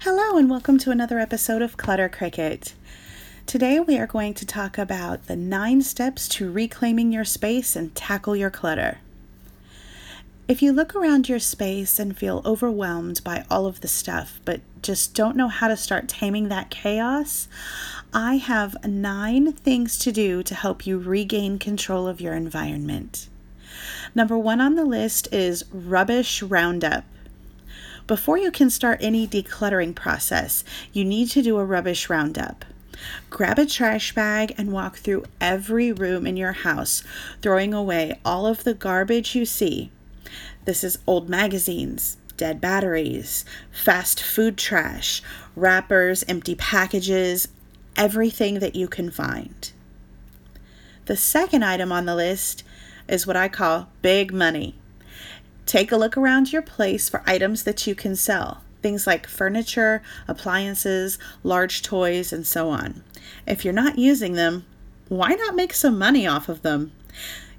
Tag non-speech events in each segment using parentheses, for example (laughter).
Hello, and welcome to another episode of Clutter Cricket. Today, we are going to talk about the nine steps to reclaiming your space and tackle your clutter. If you look around your space and feel overwhelmed by all of the stuff, but just don't know how to start taming that chaos, I have nine things to do to help you regain control of your environment. Number one on the list is rubbish roundup. Before you can start any decluttering process, you need to do a rubbish roundup. Grab a trash bag and walk through every room in your house, throwing away all of the garbage you see. This is old magazines, dead batteries, fast food trash, wrappers, empty packages, everything that you can find. The second item on the list is what I call big money. Take a look around your place for items that you can sell, things like furniture, appliances, large toys, and so on. If you're not using them, why not make some money off of them?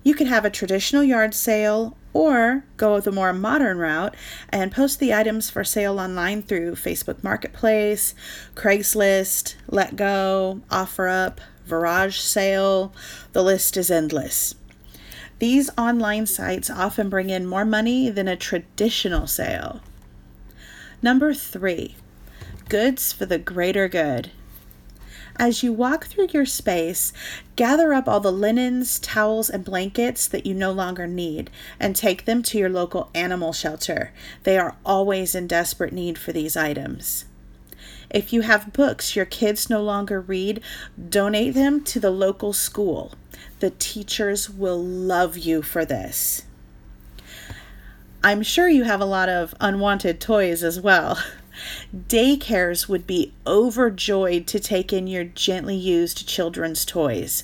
You could have a traditional yard sale or go the more modern route and post the items for sale online through Facebook Marketplace, Craigslist, Let Letgo, OfferUp, Garage Sale. The list is endless. These online sites often bring in more money than a traditional sale. Number three, goods for the greater good. As you walk through your space, gather up all the linens, towels, and blankets that you no longer need and take them to your local animal shelter. They are always in desperate need for these items. If you have books your kids no longer read, donate them to the local school. The teachers will love you for this. I'm sure you have a lot of unwanted toys as well. Daycares would be overjoyed to take in your gently used children's toys.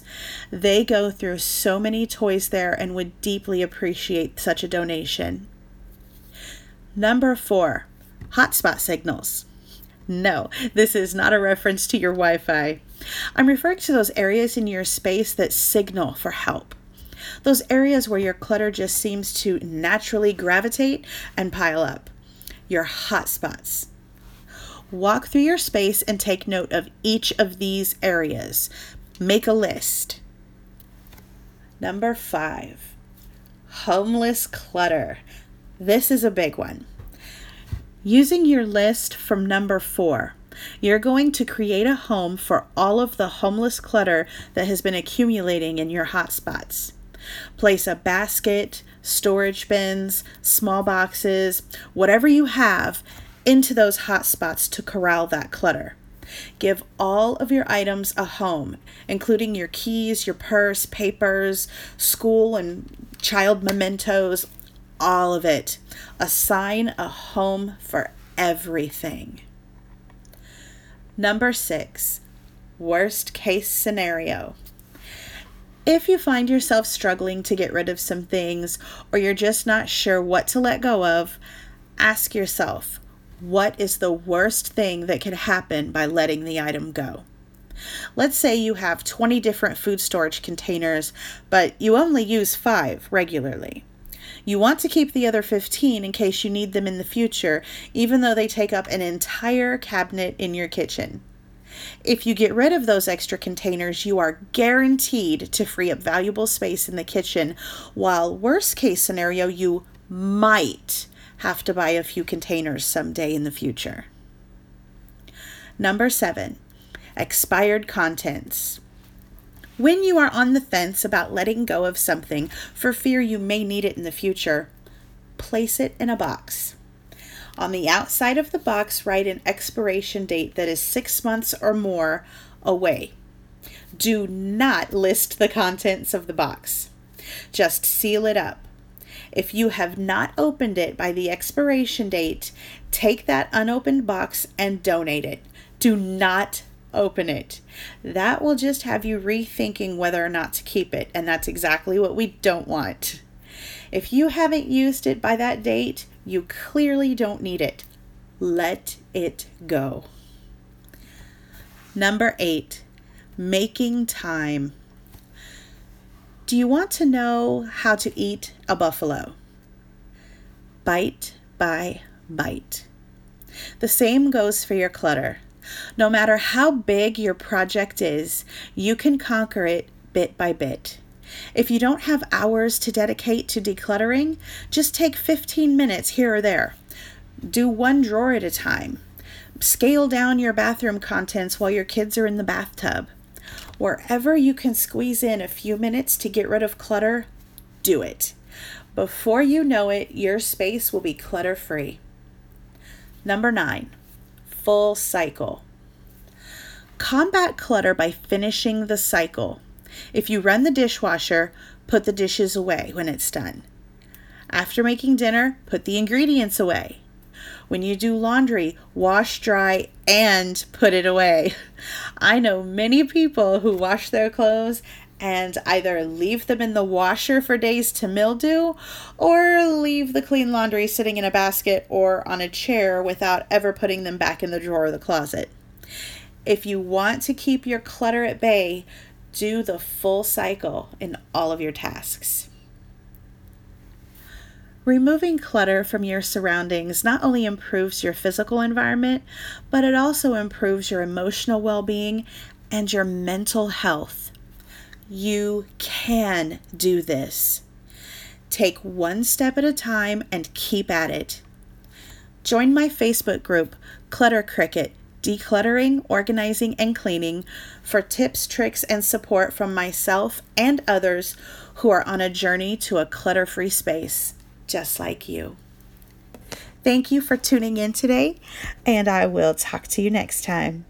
They go through so many toys there and would deeply appreciate such a donation. Number four, hotspot signals. No, this is not a reference to your Wi Fi. I'm referring to those areas in your space that signal for help. Those areas where your clutter just seems to naturally gravitate and pile up. Your hot spots. Walk through your space and take note of each of these areas. Make a list. Number five, homeless clutter. This is a big one. Using your list from number four, you're going to create a home for all of the homeless clutter that has been accumulating in your hotspots. Place a basket, storage bins, small boxes, whatever you have into those hotspots to corral that clutter. Give all of your items a home, including your keys, your purse, papers, school and child mementos, all of it. Assign a home for everything. Number six, worst case scenario. If you find yourself struggling to get rid of some things or you're just not sure what to let go of, ask yourself what is the worst thing that could happen by letting the item go? Let's say you have 20 different food storage containers, but you only use five regularly. You want to keep the other 15 in case you need them in the future, even though they take up an entire cabinet in your kitchen. If you get rid of those extra containers, you are guaranteed to free up valuable space in the kitchen, while, worst case scenario, you might have to buy a few containers someday in the future. Number seven, expired contents. When you are on the fence about letting go of something for fear you may need it in the future, place it in a box. On the outside of the box, write an expiration date that is six months or more away. Do not list the contents of the box. Just seal it up. If you have not opened it by the expiration date, take that unopened box and donate it. Do not open it. That will just have you rethinking whether or not to keep it, and that's exactly what we don't want. If you haven't used it by that date, you clearly don't need it. Let it go. Number eight, making time. Do you want to know how to eat a buffalo? Bite by bite. The same goes for your clutter. No matter how big your project is, you can conquer it bit by bit. If you don't have hours to dedicate to decluttering, just take 15 minutes here or there. Do one drawer at a time. Scale down your bathroom contents while your kids are in the bathtub. Wherever you can squeeze in a few minutes to get rid of clutter, do it. Before you know it, your space will be clutter free. Number nine, full cycle. Combat clutter by finishing the cycle. If you run the dishwasher, put the dishes away when it's done. After making dinner, put the ingredients away. When you do laundry, wash, dry, and put it away. (laughs) I know many people who wash their clothes and either leave them in the washer for days to mildew or leave the clean laundry sitting in a basket or on a chair without ever putting them back in the drawer of the closet. If you want to keep your clutter at bay, do the full cycle in all of your tasks. Removing clutter from your surroundings not only improves your physical environment, but it also improves your emotional well being and your mental health. You can do this. Take one step at a time and keep at it. Join my Facebook group, Clutter Cricket decluttering, organizing, and cleaning for tips, tricks, and support from myself and others who are on a journey to a clutter free space, just like you. Thank you for tuning in today, and I will talk to you next time.